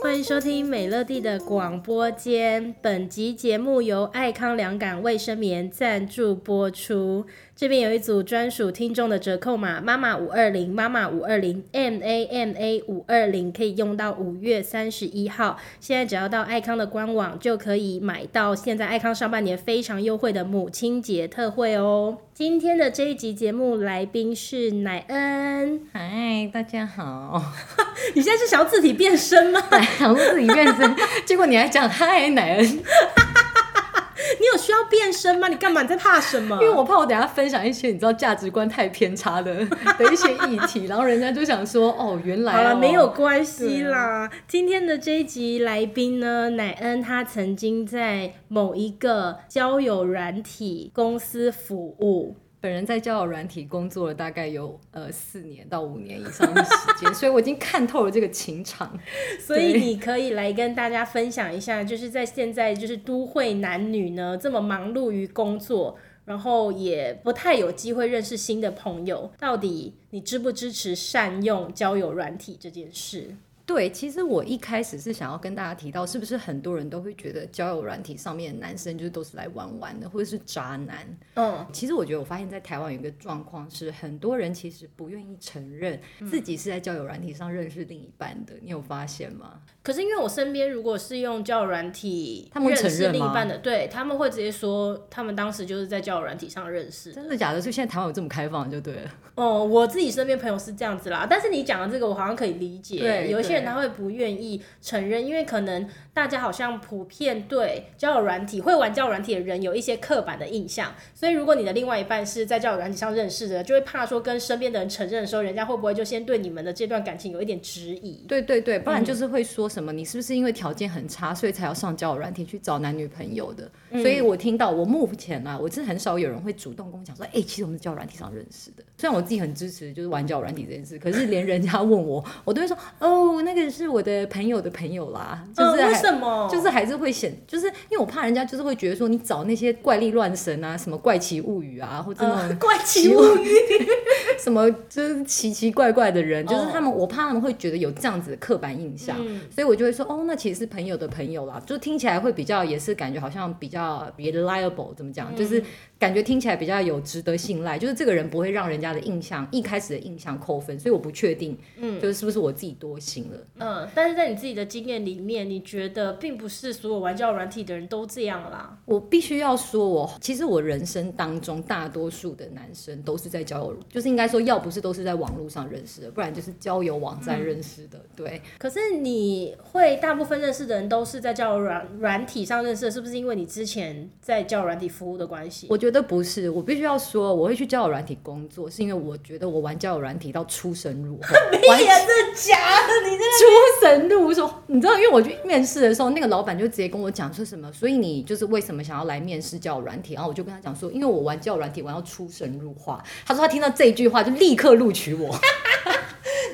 欢迎收听美乐蒂的广播间。本集节目由爱康良感卫生棉赞助播出。这边有一组专属听众的折扣码，妈妈五二零，妈妈五二零，M A M A 五二零，可以用到五月三十一号。现在只要到爱康的官网，就可以买到现在爱康上半年非常优惠的母亲节特惠哦。今天的这一集节目来宾是乃恩，嗨，大家好。你现在是想要自体变身吗？想要自体变身，结果你还讲嗨，乃恩。你有需要变身吗？你干嘛？你在怕什么？因为我怕我等下分享一些你知道价值观太偏差的 的一些议题，然后人家就想说哦，原来、哦、好了，没有关系啦。今天的这一集来宾呢，乃恩他曾经在某一个交友软体公司服务。本人在交友软体工作了大概有呃四年到五年以上的时间，所以我已经看透了这个情场。所以你可以来跟大家分享一下，就是在现在就是都会男女呢这么忙碌于工作，然后也不太有机会认识新的朋友，到底你支不支持善用交友软体这件事？对，其实我一开始是想要跟大家提到，是不是很多人都会觉得交友软体上面的男生就是都是来玩玩的，或者是渣男？嗯，其实我觉得我发现，在台湾有一个状况是，很多人其实不愿意承认自己是在交友软体上认识另一半的。你有发现吗？可是因为我身边如果是用交友软体认识另一半的，对，他们会直接说，他们当时就是在交友软体上认识。真的假的？所以现在台湾有这么开放就对了。哦，我自己身边朋友是这样子啦，但是你讲的这个我好像可以理解，对，有一些人他会不愿意承认，因为可能。大家好像普遍对交友软体会玩交友软体的人有一些刻板的印象，所以如果你的另外一半是在交友软体上认识的，就会怕说跟身边的人承认的时候，人家会不会就先对你们的这段感情有一点质疑？对对对，不然就是会说什么、嗯、你是不是因为条件很差，所以才要上交友软体去找男女朋友的？嗯、所以我听到我目前啊，我真的很少有人会主动跟我讲说，哎、欸，其实我们是交友软体上认识的。虽然我自己很支持就是玩交友软体这件事，可是连人家问我，我都会说哦，那个是我的朋友的朋友啦，就是、什么？就是还。是会显，就是因为我怕人家就是会觉得说你找那些怪力乱神啊，什么怪奇物语啊，或者那种怪奇物语，什么就是奇奇怪怪的人，就是他们，我怕他们会觉得有这样子的刻板印象，所以我就会说，哦，那其实是朋友的朋友啦，就听起来会比较，也是感觉好像比较 reliable，怎么讲，就是。感觉听起来比较有值得信赖，就是这个人不会让人家的印象一开始的印象扣分，所以我不确定，嗯，就是是不是我自己多心了，嗯，但是在你自己的经验里面，你觉得并不是所有玩交友软体的人都这样啦。我必须要说我，我其实我人生当中大多数的男生都是在交友，就是应该说要不是都是在网络上认识的，不然就是交友网站认识的，嗯、对。可是你会大部分认识的人都是在交友软软体上认识的，是不是因为你之前在交友软体服务的关系？我觉得。不是，我必须要说，我会去交友软体工作，是因为我觉得我玩交友软体到出神入化。你也是假的，你这出神入化，你知道？因为我去面试的时候，那个老板就直接跟我讲说什么，所以你就是为什么想要来面试交友软体？然后我就跟他讲说，因为我玩交友软体玩到出神入化。他说他听到这句话就立刻录取我。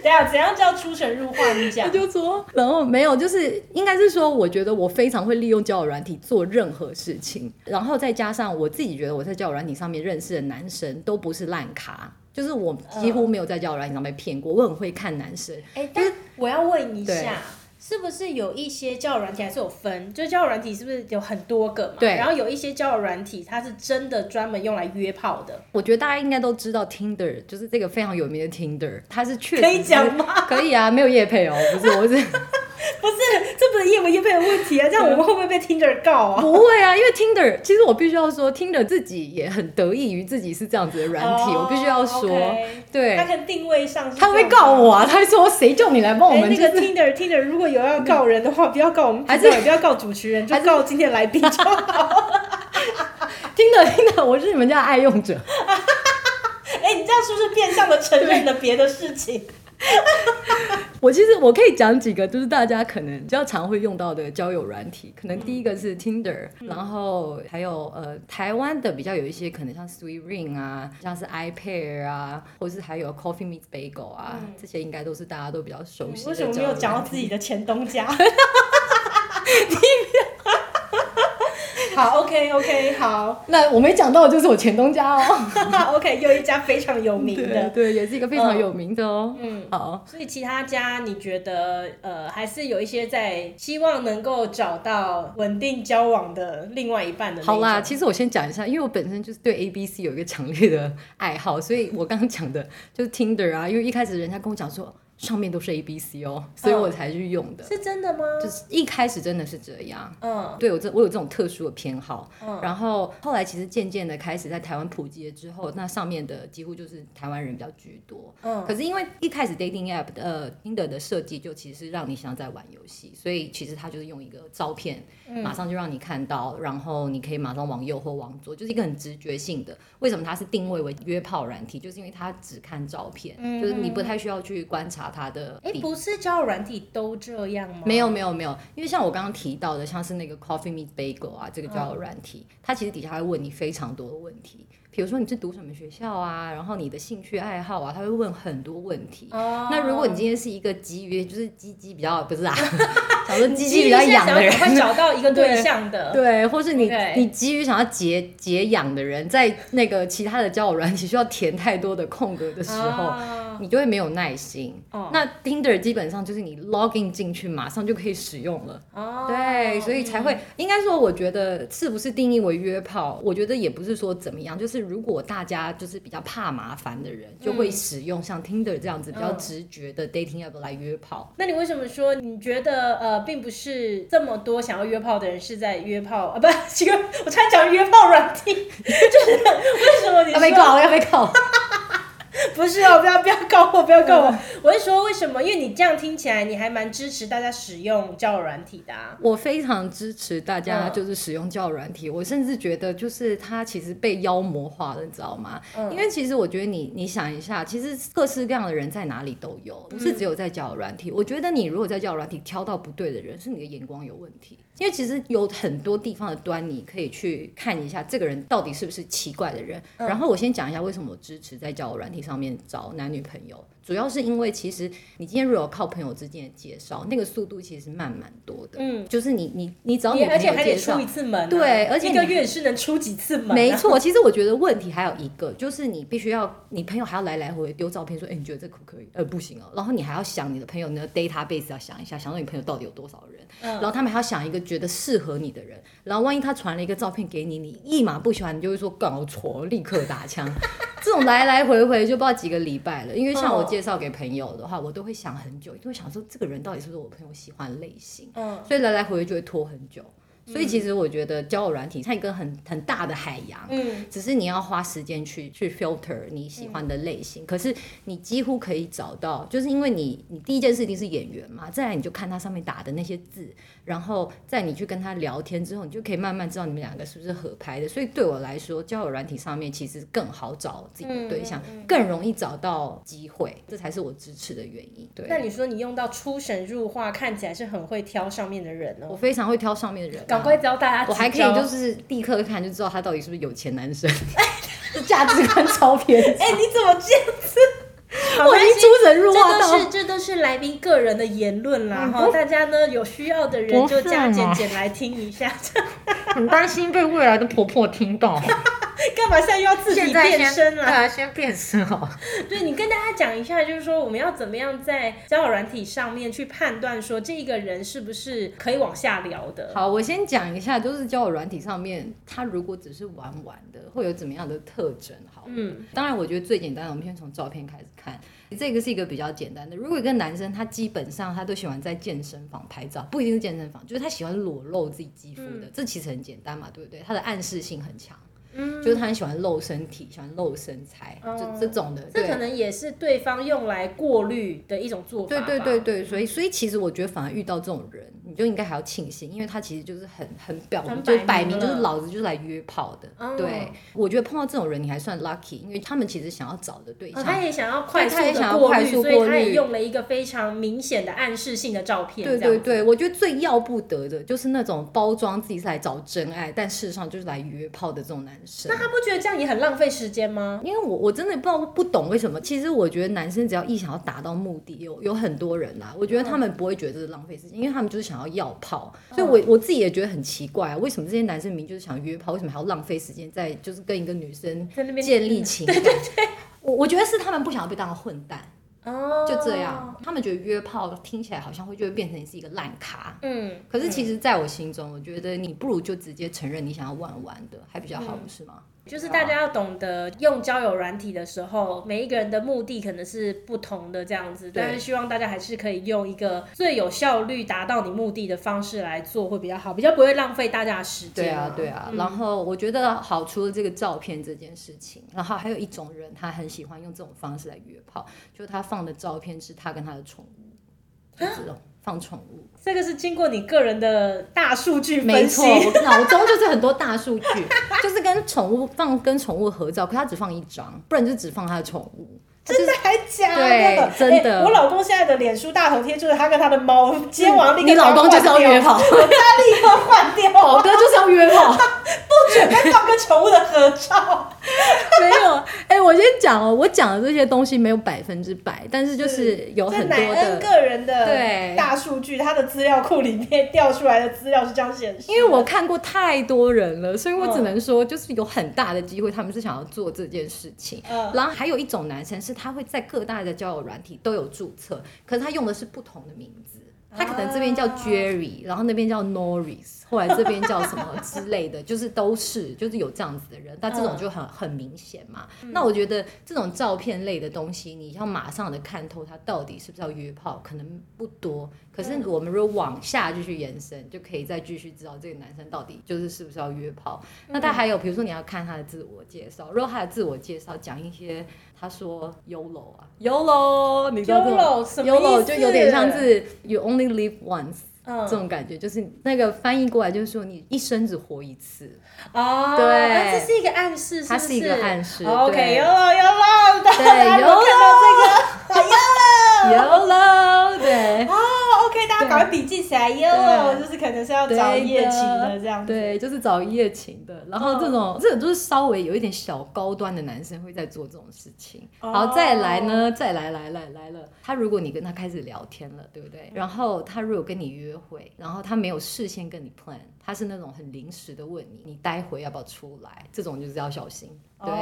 等下，怎样叫出神入化？你讲，就说，然后没有，就是应该是说，我觉得我非常会利用交友软体做任何事情，然后再加上我自己觉得我在交友软体上面认识的男生都不是烂咖，就是我几乎没有在交友软体上被骗过，我很会看男生。哎，但是我要问一下。是不是有一些交友软体还是有分？就是交友软体是不是有很多个嘛？对。然后有一些交友软体，它是真的专门用来约炮的。我觉得大家应该都知道 Tinder，就是这个非常有名的 Tinder，它是确实可以讲吗？可以啊，没有夜配哦，不是，我是。不是，这不是业不业配的问题啊！这样我们会不会被 Tinder 告啊？不会啊，因为 Tinder 其实我必须要说，Tinder 自己也很得意于自己是这样子的软体。Oh, 我必须要说，okay. 对，他跟定位上，他会告我啊！他会说谁叫你来帮我们、就是？那个 Tinder Tinder 如果有要告人的话，不要告我们，还是不要告主持人，就告今天来宾就好。Tinder Tinder，我是你们家的爱用者。哎、欸，你这样是不是变相的承认了别的事情？我其实我可以讲几个，就是大家可能比较常会用到的交友软体。可能第一个是 Tinder，、嗯、然后还有呃台湾的比较有一些可能像 Sweet Ring 啊，像是 iPair 啊，或是还有 Coffee Meets Bagel 啊、嗯，这些应该都是大家都比较熟悉的。为什么没有讲到自己的前东家？好，OK OK，好。那我没讲到的就是我前东家哦。OK，又一家非常有名的，对，对，也是一个非常有名的哦。嗯，好。所以其他家你觉得呃，还是有一些在希望能够找到稳定交往的另外一半的。好啦，其实我先讲一下，因为我本身就是对 A B C 有一个强烈的爱好，所以我刚刚讲的就是 Tinder 啊，因为一开始人家跟我讲说。上面都是 A B C 哦，所以我才去用的。是真的吗？就是一开始真的是这样。嗯，对我这我有这种特殊的偏好。嗯，然后后来其实渐渐的开始在台湾普及了之后，那上面的几乎就是台湾人比较居多。嗯，可是因为一开始 dating app 的呃 Tinder 的设计就其实是让你像在玩游戏，所以其实它就是用一个照片，马上就让你看到，然后你可以马上往右或往左，就是一个很直觉性的。为什么它是定位为约炮软体？就是因为它只看照片，就是你不太需要去观察。他的哎，不是交友软体都这样吗？没有没有没有，因为像我刚刚提到的，像是那个 Coffee Meets Bagel 啊，这个交友软体，嗯、它其实底下会问你非常多的问题。比如说你是读什么学校啊，然后你的兴趣爱好啊，他会问很多问题。哦。那如果你今天是一个急于就是鸡鸡比较不是啊，想说鸡鸡比较痒的人，会找到一个对象的。对，对，或是你.你急于想要解解痒的人，在那个其他的交友软体需要填太多的空格的时候，哦、你就会没有耐心。哦。那 Tinder 基本上就是你 login 进去马上就可以使用了。哦。对，所以才会、嗯、应该说，我觉得是不是定义为约炮，我觉得也不是说怎么样，就是。如果大家就是比较怕麻烦的人，就会使用像 Tinder 这样子比较直觉的 dating app 来约炮。那你为什么说你觉得呃，并不是这么多想要约炮的人是在约炮啊？不是，这个 我才讲约炮软体，就是为什么你说？要被告，要被告。不是哦，不要不要告我，不要告我。嗯、我是说，为什么？因为你这样听起来，你还蛮支持大家使用交友软体的、啊。我非常支持大家就是使用交友软体。嗯、我甚至觉得，就是它其实被妖魔化了，你知道吗？嗯、因为其实我觉得你，你想一下，其实各式各样的人在哪里都有，不是只有在交友软体。嗯、我觉得你如果在交友软体挑到不对的人，是你的眼光有问题。因为其实有很多地方的端倪可以去看一下，这个人到底是不是奇怪的人。嗯、然后我先讲一下为什么我支持在交友软体上面找男女朋友。主要是因为，其实你今天如果靠朋友之间的介绍，那个速度其实慢蛮多的。嗯，就是你你你找你朋友介绍，而且还得出一次门、啊，对，而且一个月是能出几次门、啊？没错，其实我觉得问题还有一个，就是你必须要，你朋友还要来来回回丢照片，说，哎、欸，你觉得这可不可以？呃，不行哦。然后你还要想你的朋友你的 database 要想一下，想到你朋友到底有多少人，嗯、然后他们还要想一个觉得适合你的人，然后万一他传了一个照片给你，你一马不喜欢，你就会说搞错，立刻打枪。这种来来回回就不知道几个礼拜了，因为像我介绍给朋友的话，我都会想很久，都会想说这个人到底是不是我朋友喜欢的类型，嗯，所以来来回回就会拖很久。所以其实我觉得交友软体像一个很很大的海洋，嗯，只是你要花时间去去 filter 你喜欢的类型。嗯、可是你几乎可以找到，就是因为你你第一件事一定是演员嘛，再来你就看它上面打的那些字，然后在你去跟他聊天之后，你就可以慢慢知道你们两个是不是合拍的。所以对我来说，交友软体上面其实更好找自己的对象，嗯嗯嗯、更容易找到机会，这才是我支持的原因。对。那你说你用到出神入化，看起来是很会挑上面的人哦。我非常会挑上面的人。赶快教大家，我还可以就是立刻看就知道他到底是不是有钱男生，价值观超偏。哎，你怎么这样子？我已经出神入化到，这都是这都是来宾个人的言论啦。哈，大家呢有需要的人就加减减来听一下。很担心被未来的婆婆听到。干嘛现在又要自己变身了？啊，先变身好。对，你跟大家讲一下，就是说我们要怎么样在交友软体上面去判断说这一个人是不是可以往下聊的。好，我先讲一下，就是交友软体上面，他如果只是玩玩的，会有怎么样的特征？好，嗯，当然我觉得最简单的，我们先从照片开始看，这个是一个比较简单的。如果一个男生他基本上他都喜欢在健身房拍照，不一定是健身房，就是他喜欢裸露自己肌肤的，嗯、这其实很简单嘛，对不对？他的暗示性很强。嗯，就是他很喜欢露身体，喜欢露身材，就、嗯、这种的。这可能也是对方用来过滤的一种做法。对对对对，所以所以其实我觉得反而遇到这种人，你就应该还要庆幸，因为他其实就是很很表明，就摆明就是老子就是来约炮的。嗯、对，我觉得碰到这种人你还算 lucky，因为他们其实想要找的对象，哦、他也想要快速的过滤，所以他也用了一个非常明显的暗示性的照片。对对对，我觉得最要不得的就是那种包装自己是来找真爱，但事实上就是来约炮的这种男生。那他不觉得？这样也很浪费时间吗？因为我我真的不知道不懂为什么。其实我觉得男生只要一想要达到目的，有有很多人啦，我觉得他们不会觉得这是浪费时间，因为他们就是想要要炮，所以我我自己也觉得很奇怪啊，为什么这些男生明明就是想约炮，为什么还要浪费时间在就是跟一个女生建立情感？我我觉得是他们不想要被当个混蛋。哦，就这样，他们觉得约炮听起来好像会就会变成是一个烂咖。嗯，可是其实在我心中，我觉得你不如就直接承认你想要玩玩的，还比较好，不是吗？就是大家要懂得用交友软体的时候，每一个人的目的可能是不同的这样子，但是希望大家还是可以用一个最有效率达到你目的的方式来做会比较好，比较不会浪费大家的时间。对啊，对啊。嗯、然后我觉得好，除了这个照片这件事情，然后还有一种人，他很喜欢用这种方式来约炮，就他放的照片是他跟他的宠物，就这种。放宠物，这个是经过你个人的大数据分析，没错，我脑中就是很多大数据，就是跟宠物放跟宠物合照，可他只放一张，不然就只放他的宠物。真的还假的？对，真的、欸。我老公现在的脸书大头贴就是他跟他的猫，今天晚上你老公就是要约炮，我家立刻换掉。宝哥就是要约炮，不 准备放跟宠物的合照。没有，哎、欸，我先讲哦，我讲的这些东西没有百分之百，但是就是有很多的个人的对大数据，他的资料库里面调出来的资料是这样显示。因为我看过太多人了，所以我只能说，就是有很大的机会，他们是想要做这件事情。嗯，然后还有一种男生是。他会在各大的交友软体都有注册，可是他用的是不同的名字。他可能这边叫 Jerry，然后那边叫 Norris，后来这边叫什么之类的，就是都是就是有这样子的人，但这种就很很明显嘛。那我觉得这种照片类的东西，你要马上的看透他到底是不是要约炮，可能不多。可是我们如果往下继续延伸，就可以再继续知道这个男生到底就是是不是要约炮。那他还有，比如说你要看他的自我介绍，如果他的自我介绍讲一些，他说 YOLO 啊，YOLO，你知道 YOLO 什么？YOLO 就有点像是 You only live once，这种感觉，就是那个翻译过来就是说你一生只活一次。哦，对，这是一个暗示，它是一个暗示。OK，YOLO，YOLO，对，YOLO，这个，YOLO，YOLO，对。OK，大家赶快笔记起来哟，就是可能是要找一夜情的这样子，对，就是找一夜情的。然后这种这种就是稍微有一点小高端的男生会在做这种事情。好，再来呢，再来来来来了。他如果你跟他开始聊天了，对不对？然后他如果跟你约会，然后他没有事先跟你 plan，他是那种很临时的问你，你待会要不要出来？这种就是要小心。对，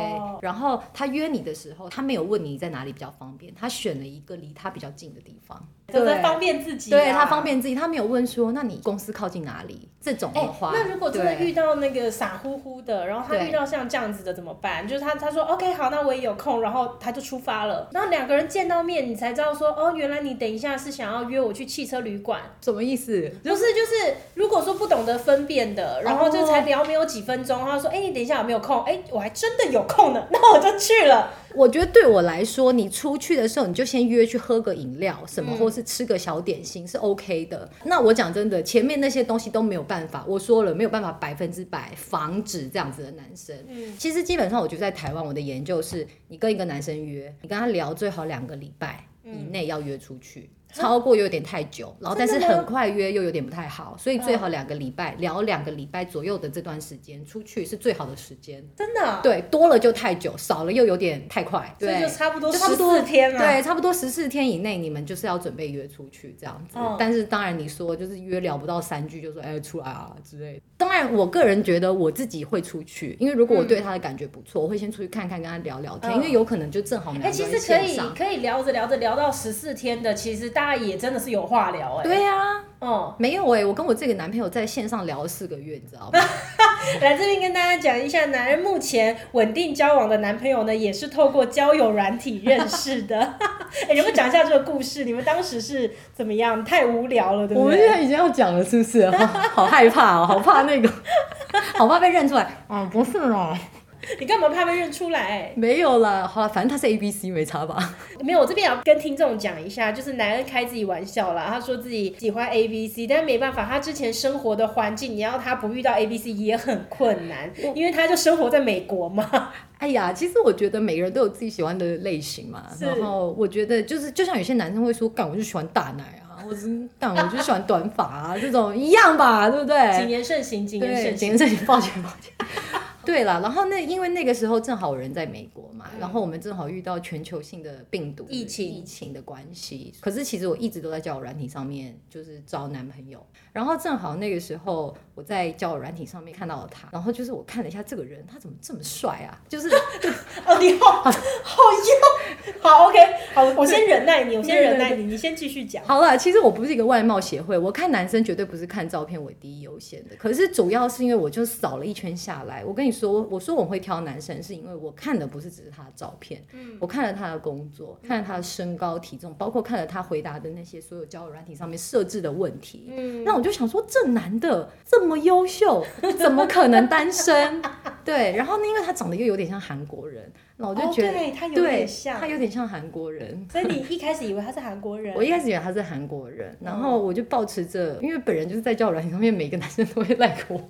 然后他约你的时候，他没有问你在哪里比较方便，他选了一个离他比较近的地方，就在方便自己。对，他方便自己，他没有问说，那你公司靠近哪里？这种的话，那如果真的遇到那个傻乎乎的，然后他遇到像这样子的怎么办？就是他他说 OK 好，那我也有空，然后他就出发了，然后两个人见到面，你才知道说，哦，原来你等一下是想要约我去汽车旅馆，什么意思？不是，就是如果说不懂得分辨的，然后就才聊没有几分钟，他说，哎，你等一下有没有空？哎，我还真的有空呢，那我就去了。我觉得对我来说，你出去的时候，你就先约去喝个饮料什么，或是吃个小点心是 OK 的。那我讲真的，前面那些东西都没有办法，我说了没有办法百分之百防止这样子的男生。嗯其实基本上，我觉得在台湾，我的研究是，你跟一个男生约，你跟他聊最好两个礼拜以内要约出去。超过又有点太久，然后但是很快约又有点不太好，所以最好两个礼拜聊两个礼拜左右的这段时间出去是最好的时间。真的？对，多了就太久，少了又有点太快。对，就差不多十四天了。对，差不多十四天以内，你们就是要准备约出去这样子。但是当然你说就是约聊不到三句就说哎出来啊之类的。当然我个人觉得我自己会出去，因为如果我对他的感觉不错，我会先出去看看跟他聊聊天，因为有可能就正好。哎，其实可以可以聊着聊着聊到十四天的，其实大。他也真的是有话聊哎、欸，对呀、啊，哦，没有哎、欸，我跟我这个男朋友在线上聊了四个月，你知道吗？来这边跟大家讲一下，男人目前稳定交往的男朋友呢，也是透过交友软体认识的。哎、欸，你们讲一下这个故事，你们当时是怎么样？太无聊了，对不对？我们现在已经要讲了，是不是？好，害怕哦，好怕那个，好怕被认出来。啊，不是哦。你干嘛怕被认出来？没有啦，好了，反正他是 A B C 没差吧？没有，我这边也要跟听众讲一下，就是男人开自己玩笑啦。他说自己喜欢 A B C，但是没办法，他之前生活的环境，你要他不遇到 A B C 也很困难，因为他就生活在美国嘛。哎呀，其实我觉得每个人都有自己喜欢的类型嘛。然后我觉得就是，就像有些男生会说，干我就喜欢大奶啊，或者是干我就喜欢短发啊，这种一样吧，对不对？谨言慎行，谨言慎行，谨言慎行，抱歉，抱歉。对了，然后那因为那个时候正好我人在美国嘛，然后我们正好遇到全球性的病毒疫情疫情的关系。可是其实我一直都在交友软体上面就是找男朋友，然后正好那个时候我在交友软体上面看到了他，然后就是我看了一下这个人，他怎么这么帅啊？就是 哦，你好，好用，好 OK，好，我先忍耐你，我先忍耐你，你先继续讲。好了，其实我不是一个外貌协会，我看男生绝对不是看照片为第一优先的，可是主要是因为我就扫了一圈下来，我跟你说，我说我会挑男生，是因为我看的不是只是他的照片，嗯，我看了他的工作，看了他的身高体重，包括看了他回答的那些所有交友软体上面设置的问题，嗯，那我就想说，这男的这么优秀，怎么可能单身？对，然后呢，因为他长得又有点像韩国人。那我就觉得，哦、对他有点像，他有点像韩国人。所以你一开始以为他是韩国人？我一开始以为他是韩国人，然后我就保持着，因为本人就是在交友软件上面，每个男生都会 like 我。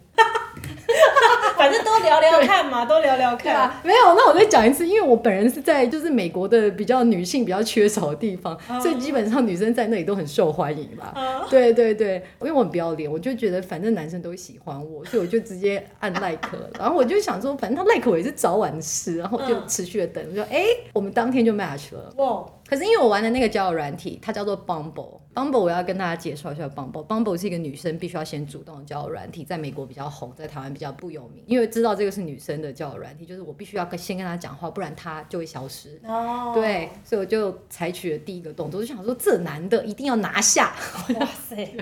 反正都聊聊看嘛，都聊聊看。啊，没有，那我再讲一次，因为我本人是在就是美国的比较女性比较缺少的地方，所以基本上女生在那里都很受欢迎吧。对对对，因为我很不要脸，我就觉得反正男生都喜欢我，所以我就直接按 like，然后我就想说，反正他 like 我也是早晚的事，然后就持续的等，我说哎，我们当天就 match 了。哇！可是因为我玩的那个交友软体，它叫做 Bumble，Bumble 我要跟大家介绍一下 Bumble，Bumble 是一个女生必须要先主动的交友软体，在美国比较红，在台湾比较不有名。因为知道这个是女生的交友软体，就是我必须要跟先跟她讲话，不然她就会消失。哦。对，所以我就采取了第一个动作，就想说这男的一定要拿下。哇塞！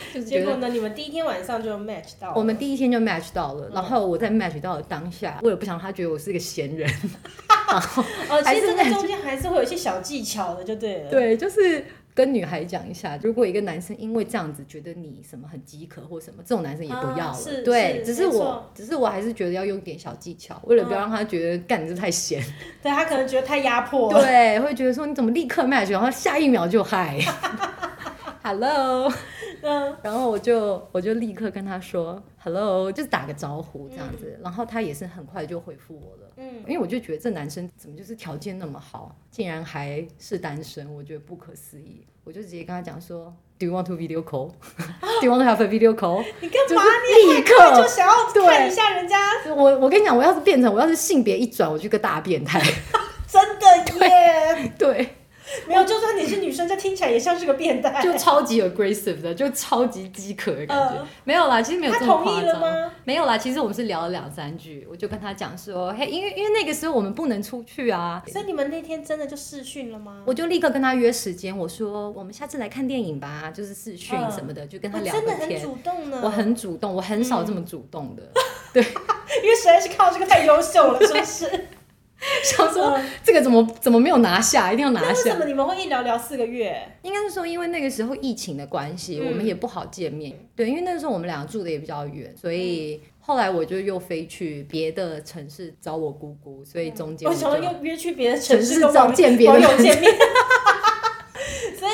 结果呢？你们第一天晚上就 match 到了。我们第一天就 match 到了，然后我在 match 到了当下，为了不想他觉得我是一个闲人，然后哦，其实这个中间还是会有一些小技巧的，就对了。对，就是跟女孩讲一下，如果一个男生因为这样子觉得你什么很饥渴或什么，这种男生也不要了。是，对，只是我，只是我还是觉得要用点小技巧，为了不要让他觉得干你这太闲。对，他可能觉得太压迫了。对，会觉得说你怎么立刻 match，然后下一秒就嗨。Hello。嗯，然后我就我就立刻跟他说 hello，就是打个招呼这样子，嗯、然后他也是很快就回复我了，嗯，因为我就觉得这男生怎么就是条件那么好，竟然还是单身，我觉得不可思议，我就直接跟他讲说，Do you want to video call？Do you want to have a video call？你干嘛？你立刻就想要看一下人家？我我跟你讲，我要是变成我要是性别一转，我就个大变态，真的耶，对。对没有，就算你是女生，这听起来也像是个变态，就超级 aggressive 的，就超级饥渴的感觉。没有啦，其实没有这么夸张。他同意了吗？没有啦，其实我们是聊了两三句，我就跟他讲说，嘿，因为因为那个时候我们不能出去啊，所以你们那天真的就试训了吗？我就立刻跟他约时间，我说我们下次来看电影吧，就是试训什么的，就跟他聊天。真的很主动呢。我很主动，我很少这么主动的，对，因为实在是靠这个太优秀了，是不是？想说这个怎么怎么没有拿下，一定要拿下。为什么你们会一聊聊四个月？应该是说，因为那个时候疫情的关系，我们也不好见面。对，因为那个时候我们两个住的也比较远，所以后来我就又飞去别的城市找我姑姑，所以中间我想又约去别的城市找见别人见面。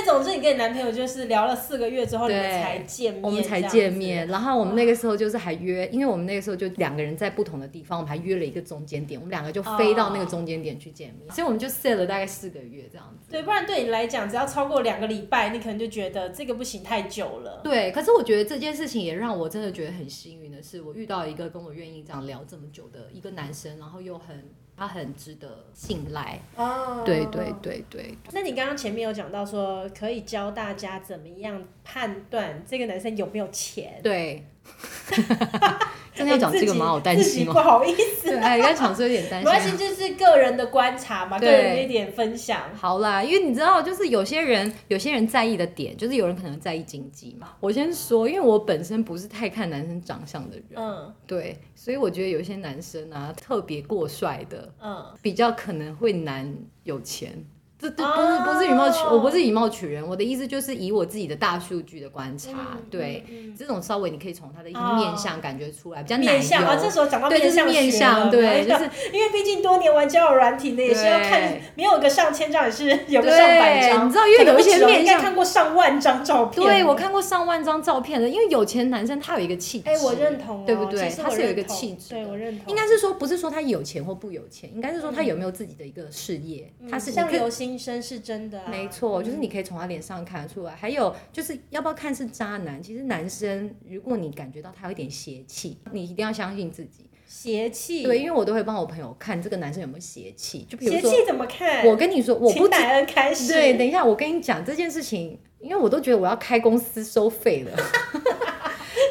总之，你跟你男朋友就是聊了四个月之后，你们才见面，我们才见面。然后我们那个时候就是还约，因为我们那个时候就两个人在不同的地方，我们还约了一个中间点，我们两个就飞到那个中间点去见面。所以我们就 set 了大概四个月这样子。对，不然对你来讲，只要超过两个礼拜，你可能就觉得这个不行，太久了。对，可是我觉得这件事情也让我真的觉得很幸运的是，我遇到一个跟我愿意这样聊这么久的一个男生，然后又很。他很值得信赖哦，对对对对。那你刚刚前面有讲到说，可以教大家怎么样判断这个男生有没有钱？对。真的要讲这个吗？我担心哦。不好意思，对，哎，应该讲说有点担心。没关系，就是个人的观察嘛，个人的一点分享。好啦，因为你知道，就是有些人，有些人在意的点，就是有人可能在意经济嘛。我先说，因为我本身不是太看男生长相的人，嗯，对，所以我觉得有些男生啊，特别过帅的，嗯，比较可能会难有钱。这这不是不是以貌取，我不是以貌取人，我的意思就是以我自己的大数据的观察，对这种稍微你可以从他的一面相感觉出来，比较面相啊。这时候讲到面相，对，就是因为毕竟多年玩交友软体呢，也是要看没有个上千张，也是有个上百张。你知道，因为有一些面相，看过上万张照片。对，我看过上万张照片的，因为有钱男生他有一个气质，哎，我认同，对不对？他是有一个气质，对我认同。应该是说，不是说他有钱或不有钱，应该是说他有没有自己的一个事业，他是相由心生，是真的。没错，就是你可以从他脸上看得出来。还有就是要不要看是渣男？其实男生，如果你感觉到他有点邪气，你一定要相信自己。邪气。对，因为我都会帮我朋友看这个男生有没有邪气。就比如说，邪气怎么看？我跟你说，我不。请恩开始。对，等一下，我跟你讲这件事情，因为我都觉得我要开公司收费了。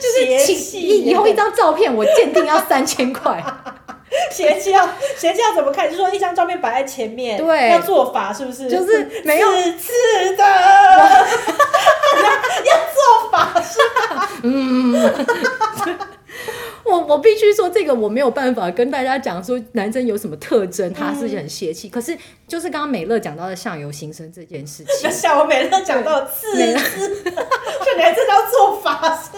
就是请以以后一张照片我鉴定要三千块。邪气要邪气要怎么看？就是说一张照片摆在前面，对，要做法是不是？就是没有刺刺的，要做法是吧？嗯，我我必须说这个我没有办法跟大家讲说男生有什么特征，他是很邪气。嗯、可是就是刚刚美乐讲到的相由心生这件事情，像我美乐讲到刺刺，就你还真的要做法是？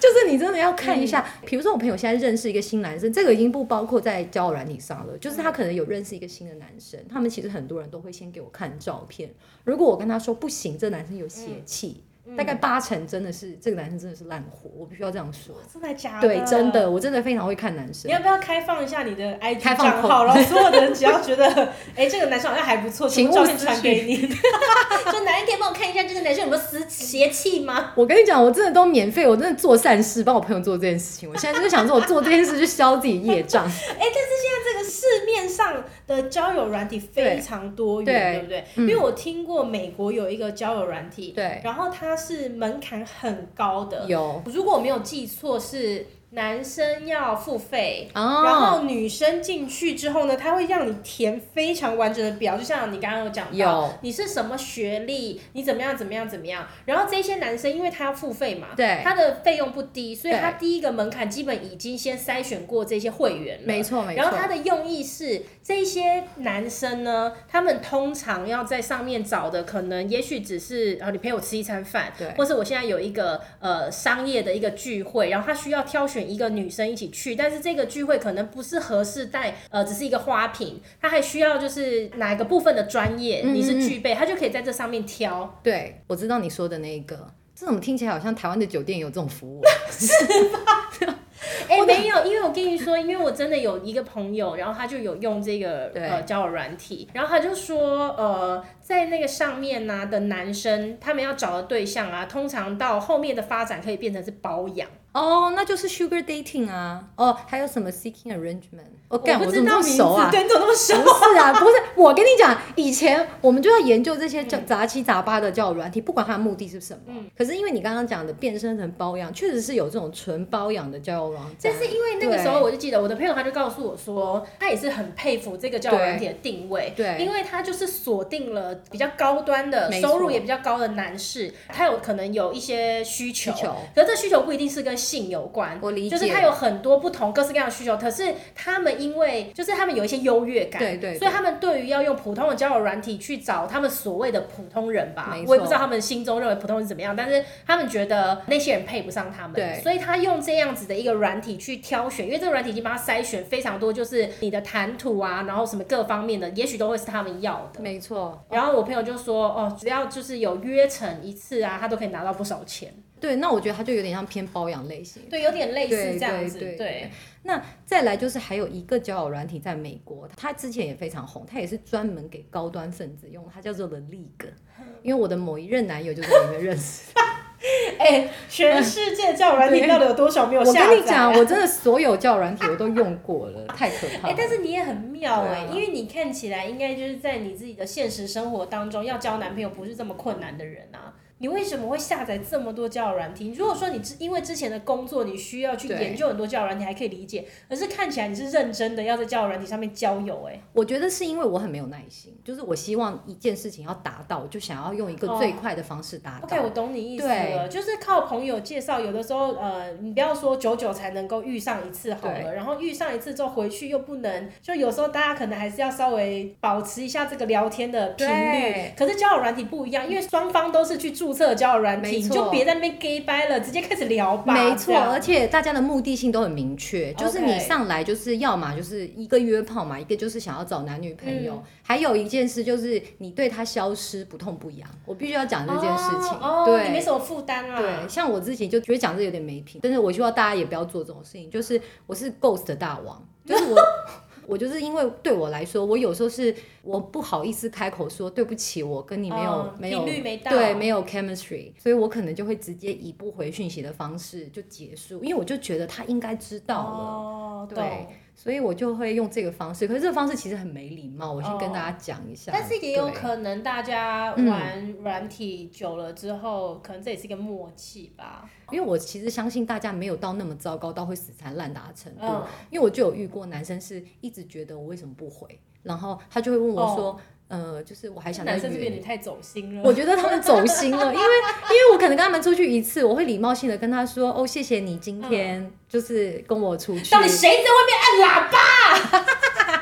就是你真的要看一下，比、嗯、如说我朋友现在认识一个新男生，这个已经不包括在交友软体上了。就是他可能有认识一个新的男生，他们其实很多人都会先给我看照片。如果我跟他说不行，这男生有邪气。嗯大概八成真的是这个男生真的是烂货，我必须要这样说。真的假的？对，真的，我真的非常会看男生。你要不要开放一下你的 IG 账号，然后所有的人只要觉得，哎、欸，这个男生好像还不错，请照片传给你。就哪一天帮我看一下这个男生有没有邪邪气吗？我跟你讲，我真的都免费，我真的做善事，帮我朋友做这件事情。我现在就是想说，我做这件事就消自己业障。哎、欸，但是现在这个市面上的交友软体非常多元，对，不对？嗯、因为我听过美国有一个交友软体，对，然后它是门槛。很高的，有，如果我没有记错是。男生要付费，oh. 然后女生进去之后呢，他会让你填非常完整的表，就像你刚刚有讲到，有你是什么学历，你怎么样怎么样怎么样。然后这些男生因为他要付费嘛，对，他的费用不低，所以他第一个门槛基本已经先筛选过这些会员了，没错没错。然后他的用意是，这些男生呢，他们通常要在上面找的，可能也许只是啊，你陪我吃一餐饭，对，或是我现在有一个呃商业的一个聚会，然后他需要挑选。选一个女生一起去，但是这个聚会可能不是合适带，呃，只是一个花瓶，他还需要就是哪一个部分的专业你是具备，他就可以在这上面挑。对，我知道你说的那个，这怎么听起来好像台湾的酒店有这种服务？是吧？哎、欸，没有，因为我跟你说，因为我真的有一个朋友，然后他就有用这个呃交友软体，然后他就说，呃，在那个上面呢、啊、的男生，他们要找的对象啊，通常到后面的发展可以变成是包养。哦，那就是 sugar dating 啊。哦，还有什么 seeking arrangement？我干，我怎么那么熟啊？对，你怎么那么熟？不是啊，不是。我跟你讲，以前我们就要研究这些叫杂七杂八的交友软体，不管它的目的是什么。嗯。可是因为你刚刚讲的变身成包养，确实是有这种纯包养的交友软体。但是因为那个时候，我就记得我的朋友他就告诉我说，他也是很佩服这个交友软体的定位。对。因为他就是锁定了比较高端的，收入也比较高的男士，他有可能有一些需求。需求。可是这需求不一定是跟性有关，我理解，就是他有很多不同各式各样的需求，可是他们因为就是他们有一些优越感，对，对对，所以他们对于要用普通的交友软体去找他们所谓的普通人吧，我也不知道他们心中认为普通人是怎么样，但是他们觉得那些人配不上他们，对，所以他用这样子的一个软体去挑选，因为这个软体已经帮他筛选非常多，就是你的谈吐啊，然后什么各方面的，也许都会是他们要的，没错。然后我朋友就说，哦，只要就是有约成一次啊，他都可以拿到不少钱。对，那我觉得他就有点像偏包养类型，对，有点类似这样子。对，对，对，对，那再来就是还有一个交友软体在美国，它之前也非常红，它也是专门给高端分子用，它叫做 The League。因为我的某一任男友就在里面认识。哎、欸，全世界交友软体到底有多少没有下载、啊？我跟你讲，我真的所有交友软体我都用过了，太可怕了。哎、欸，但是你也很妙哎、欸，啊、因为你看起来应该就是在你自己的现实生活当中要交男朋友不是这么困难的人啊。你为什么会下载这么多交友软体？如果说你之因为之前的工作你需要去研究很多交友软体，还可以理解。可是看起来你是认真的要在交友软体上面交友哎。我觉得是因为我很没有耐心，就是我希望一件事情要达到，就想要用一个最快的方式达到。OK，我懂你意思了，就是靠朋友介绍，有的时候呃，你不要说久久才能够遇上一次好了，然后遇上一次之后回去又不能，就有时候大家可能还是要稍微保持一下这个聊天的频率。可是交友软体不一样，因为双方都是去注册交友软体。你就别在那边 gay 掰了，直接开始聊吧。没错，而且大家的目的性都很明确，就是你上来就是要么就是一个约炮嘛，一个就是想要找男女朋友，还有一件事就是你对他消失不痛不痒。我必须要讲这件事情，对，你没什么负担啊。对，像我自己就觉得讲这有点没品，但是我希望大家也不要做这种事情。就是我是 ghost 大王，就是我我就是因为对我来说，我有时候是我不好意思开口说对不起，我跟你没有、哦、没有没对没有 chemistry，所以我可能就会直接以不回讯息的方式就结束，因为我就觉得他应该知道了，哦、对。所以我就会用这个方式，可是这个方式其实很没礼貌。我先跟大家讲一下。哦，但是也有可能大家玩软体久了之后，嗯，可能这也是一个默契吧。因为我其实相信大家没有到那么糟糕到会死缠烂打的程度。嗯，因为我就有遇过男生是一直觉得我为什么不回，然后他就会问我说。哦呃，就是我还想男生这边你太走心了。我觉得他们走心了，因为因为我可能跟他们出去一次，我会礼貌性的跟他说，哦，谢谢你今天就是跟我出去。到底谁在外面按喇叭？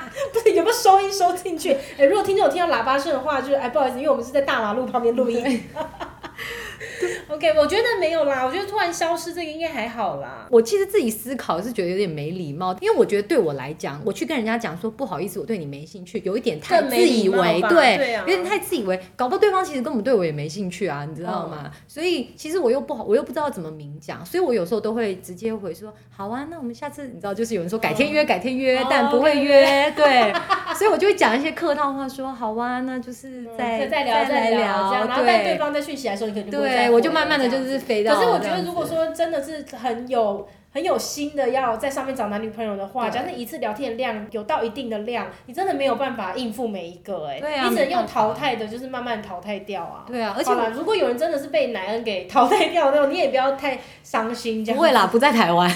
不是有没有收音收进去？哎，如果听众有听到喇叭声的话，就是哎不好意思，因为我们是在大马路旁边录音。OK，我觉得没有啦，我觉得突然消失这个应该还好啦。我其实自己思考是觉得有点没礼貌，因为我觉得对我来讲，我去跟人家讲说不好意思，我对你没兴趣，有一点太自以为，对，有点太自以为，搞不好对方其实根本对我也没兴趣啊，你知道吗？嗯、所以其实我又不好，我又不知道怎么明讲，所以我有时候都会直接回说好啊，那我们下次你知道，就是有人说改天约，改天约，嗯、但不会约，哦、对，所以我就会讲一些客套话说，说好啊，那就是再、嗯、再聊再聊，聊这样，然后在对方在讯息来说，你可能就对我就慢慢的就是飞到。可是我觉得，如果说真的是很有很有心的要在上面找男女朋友的话，假设一次聊天量有到一定的量，你真的没有办法应付每一个哎、欸，对啊，你只能用淘汰的，就是慢慢淘汰掉啊。对啊，而且如果有人真的是被男恩给淘汰掉那种，你也不要太伤心这样。不会啦，不在台湾，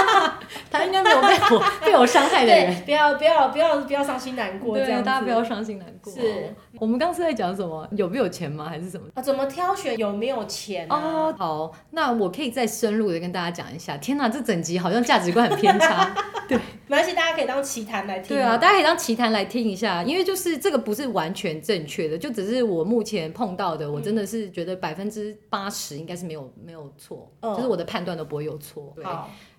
他应该没有被我被我伤害的人。不要不要不要不要伤心难过这样，大家不要伤心难过。是。我们刚刚是在讲什么？有没有钱吗？还是什么？啊，怎么挑选有没有钱啊？哦，好，那我可以再深入的跟大家讲一下。天哪，这整集好像价值观很偏差。对，没关系，大家可以当奇谈来听。对啊，大家可以当奇谈来听一下，因为就是这个不是完全正确的，就只是我目前碰到的，我真的是觉得百分之八十应该是没有没有错，嗯，就是我的判断都不会有错。对。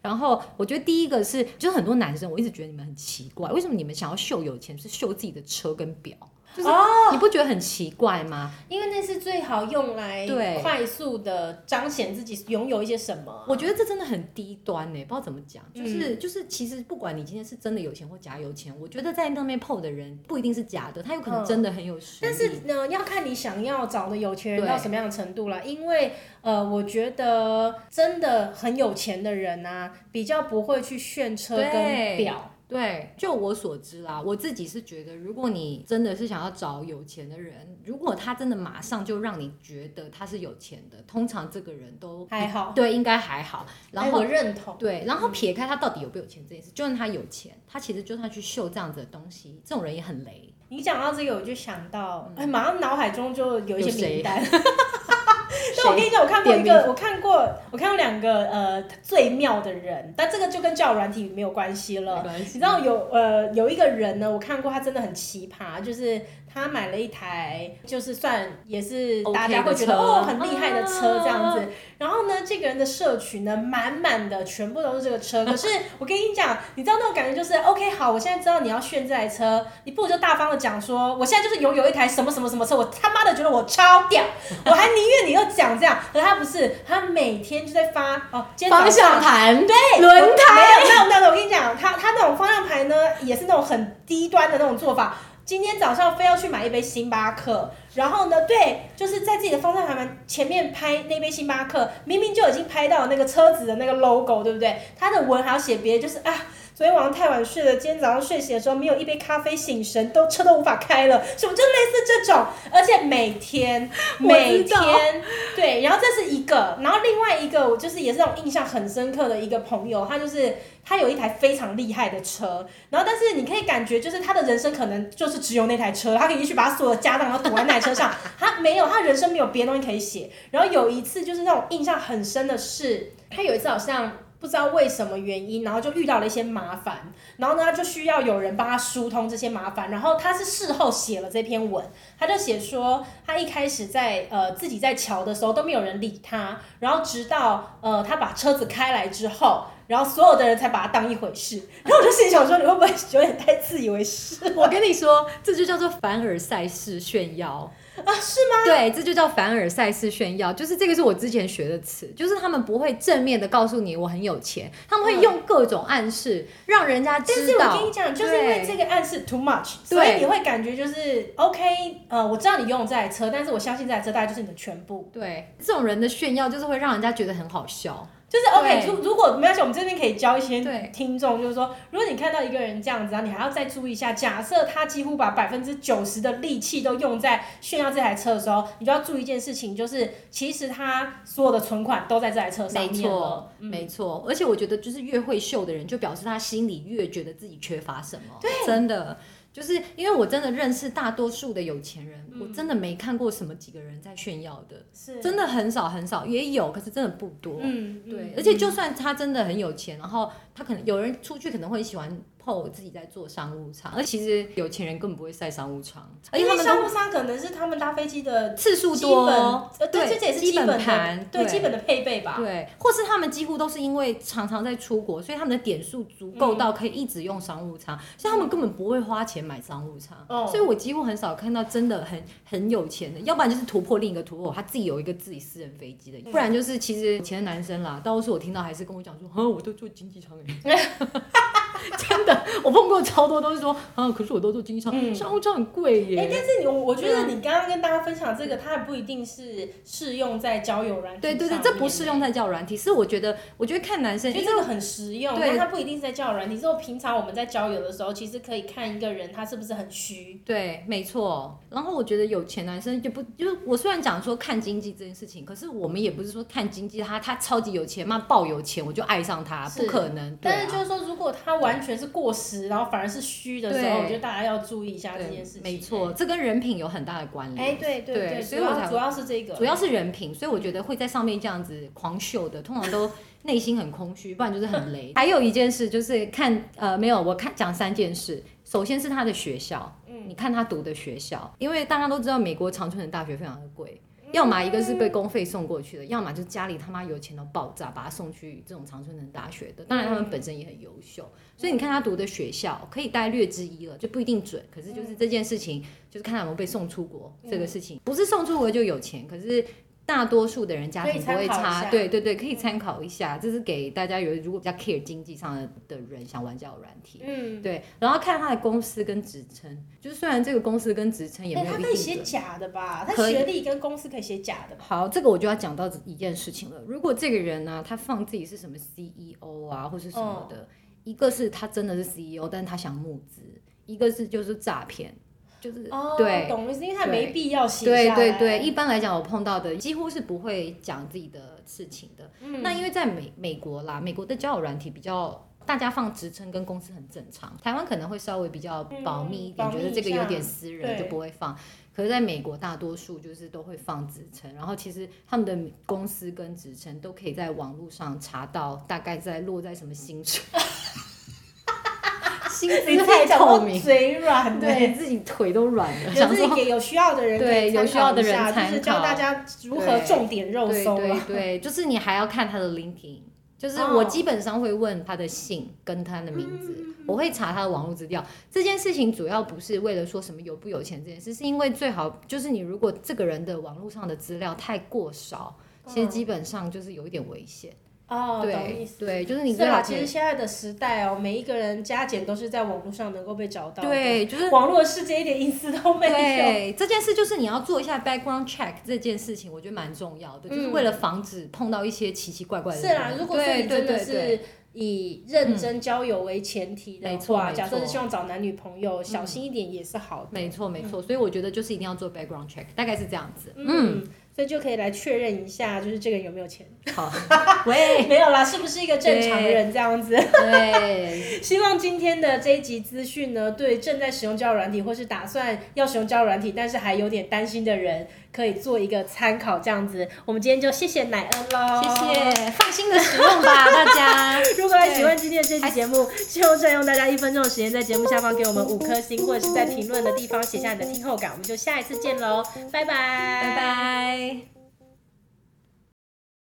然后我觉得第一个是，就是很多男生，我一直觉得你们很奇怪，为什么你们想要秀有钱，是秀自己的车跟表？就是、哦，你不觉得很奇怪吗？因为那是最好用来快速的彰显自己拥有一些什么。我觉得这真的很低端呢，不知道怎么讲。就是、嗯、就是，其实不管你今天是真的有钱或假有钱，我觉得在那边 PO 的人不一定是假的，他有可能真的很有实力。但是呢，要看你想要找的有钱人到什么样的程度啦。因为呃，我觉得真的很有钱的人啊，比较不会去炫车跟表。对，就我所知啦，我自己是觉得，如果你真的是想要找有钱的人，如果他真的马上就让你觉得他是有钱的，通常这个人都还好，对，应该还好。然后我认同，对，然后撇开他到底有没有钱这件事，就算他有钱，他其实就算去秀这样子的东西，这种人也很雷。你讲到这个，我就想到，哎，马上脑海中就有一些名单。但我跟你讲，我看过一个，我看过，我看过两个，呃，最妙的人，但这个就跟交友软体没有关系了。你知道有呃有一个人呢，我看过他真的很奇葩，就是。他买了一台，就是算也是大家会觉得 okay 哦很厉害的车这样子。啊、然后呢，这个人的社群呢，满满的全部都是这个车。可是我跟你讲，你知道那种感觉就是 OK 好，我现在知道你要炫这台车，你不如就大方的讲说，我现在就是拥有一台什么什么什么车，我他妈的觉得我超屌，我还宁愿你要讲这样。可他不是，他每天就在发哦，方向盘对轮胎，没有没有没有，我跟你讲，他他那种方向盘呢，也是那种很低端的那种做法。今天早上非要去买一杯星巴克，然后呢，对，就是在自己的方向盘前面拍那杯星巴克，明明就已经拍到那个车子的那个 logo，对不对？他的文还要写别的，就是啊，昨天晚上太晚睡了，今天早上睡醒的时候没有一杯咖啡醒神，都车都无法开了，什么就类似这种，而且每天每天对，然后这是一个，然后另外一个我就是也是那种印象很深刻的一个朋友，他就是。他有一台非常厉害的车，然后但是你可以感觉就是他的人生可能就是只有那台车，他可以一去把所有的家当都堵在那台车上，他没有，他人生没有别的东西可以写。然后有一次就是那种印象很深的是，他有一次好像不知道为什么原因，然后就遇到了一些麻烦，然后呢就需要有人帮他疏通这些麻烦，然后他是事后写了这篇文，他就写说他一开始在呃自己在桥的时候都没有人理他，然后直到呃他把车子开来之后。然后所有的人才把他当一回事。然后我就心想说，你会不会有点太自以为是？我跟你说，这就叫做凡尔赛式炫耀。啊，是吗？对，这就叫凡尔赛式炫耀，就是这个是我之前学的词，就是他们不会正面的告诉你我很有钱，他们会用各种暗示让人家知道。但是我跟你讲，就是因为这个暗示 too much，所以你会感觉就是 OK，呃，我知道你拥有这台车，但是我相信这台车大概就是你的全部。对，这种人的炫耀就是会让人家觉得很好笑。就是 OK，如如果没关系，我们这边可以教一些听众，就是说，如果你看到一个人这样子，啊你还要再注意一下，假设他几乎把百分之九十的力气都用在炫耀这台车的时候，你就要注意一件事情，就是其实他所有的存款都在这台车上面。没错，嗯、没错。而且我觉得，就是越会秀的人，就表示他心里越觉得自己缺乏什么。对，真的。就是因为我真的认识大多数的有钱人，嗯、我真的没看过什么几个人在炫耀的，是真的很少很少，也有，可是真的不多。嗯，对，嗯、而且就算他真的很有钱，然后他可能有人出去可能会喜欢。我自己在做商务舱，而其实有钱人根本不会晒商务舱，因为他们商务舱可能是他们搭飞机的次数多，呃，对，这也是基本盘，对基本的配备吧，对，或是他们几乎都是因为常常在出国，所以他们的点数足够到可以一直用商务舱，所以他们根本不会花钱买商务舱，所以我几乎很少看到真的很很有钱的，要不然就是突破另一个突破，他自己有一个自己私人飞机的，不然就是其实有钱的男生啦，大多数我听到还是跟我讲说，啊，我都坐经济舱ハハハハ! 真的，我碰过超多都是说啊，可是我都做经济舱，商务舱很贵耶。哎，但是你，我觉得你刚刚跟大家分享这个，它还不一定是适用在交友软体。对对对，这不适用在交友软体，是我觉得，我觉得看男生，因为这个很实用，但它不一定是在交友软体。之后平常我们在交友的时候，其实可以看一个人他是不是很虚。对，没错。然后我觉得有钱男生就不，就是我虽然讲说看经济这件事情，可是我们也不是说看经济，他他超级有钱嘛，爆有钱我就爱上他，不可能。但是就是说，如果他完全是过时。然后反而是虚的时候，我觉得大家要注意一下这件事情。没错，这跟人品有很大的关联。哎，对对对，所以我才主要是这个，主要是人品。所以我觉得会在上面这样子狂秀的，通常都内心很空虚，不然就是很雷。还有一件事就是看，呃，没有，我看讲三件事。首先是他的学校，嗯，你看他读的学校，因为大家都知道美国常春藤大学非常的贵。要么一个是被公费送过去的，要么就家里他妈有钱到爆炸，把他送去这种常春藤大学的。当然他们本身也很优秀，所以你看他读的学校可以带略知一二，就不一定准。可是就是这件事情，就是看他有没有被送出国这个事情，不是送出国就有钱，可是。大多数的人家庭不会差，对对对，可以参考一下。这是给大家有如果比较 care 经济上的的人想玩交友软体，嗯，对。然后看他的公司跟职称，就是虽然这个公司跟职称也没有一定的，他可以写假的吧？他学历跟公司可以写假的。好，这个我就要讲到一件事情了。如果这个人呢、啊，他放自己是什么 CEO 啊，或是什么的，一个是他真的是 CEO，但是他想募资；一个是就是诈骗。就是哦，对，懂因为他没必要写。对对对，一般来讲，我碰到的几乎是不会讲自己的事情的。嗯，那因为在美美国啦，美国的交友软体比较，大家放职称跟公司很正常。台湾可能会稍微比较保密一点，嗯、觉得这个有点私人就不会放。可是在美国，大多数就是都会放职称，然后其实他们的公司跟职称都可以在网络上查到，大概在落在什么薪水。薪资太透明，嘴软，对自己腿都软了。就是给有需要的人，对有需要的人参考，就是教大家如何重点肉搜。对对对，就是你还要看他的 LinkedIn，就是我基本上会问他的姓跟他的名字，我会查他的网络资料。这件事情主要不是为了说什么有不有钱这件事，是因为最好就是你如果这个人的网络上的资料太过少，其实基本上就是有一点危险。哦，懂意思。对，就是你对啦。其实现在的时代哦，每一个人加减都是在网络上能够被找到。对，就是网络的世界一点隐私都没有。对，这件事就是你要做一下 background check 这件事情，我觉得蛮重要的，就是为了防止碰到一些奇奇怪怪的人。是啦，如果说你真的是以认真交友为前提的话，假设是希望找男女朋友，小心一点也是好的。没错，没错。所以我觉得就是一定要做 background check，大概是这样子。嗯。所以就可以来确认一下，就是这个人有没有钱？好，喂，没有啦，是不是一个正常人这样子？对，希望今天的这一集资讯呢，对正在使用交友软体或是打算要使用交友软体，但是还有点担心的人，可以做一个参考。这样子，我们今天就谢谢乃恩喽，谢谢，放心的使用吧，大家。如果还喜欢今天的这期节目，就占用大家一分钟的时间，在节目下方给我们五颗星，或者是在评论的地方写下你的听后感。我们就下一次见喽，拜拜，拜拜。Bye.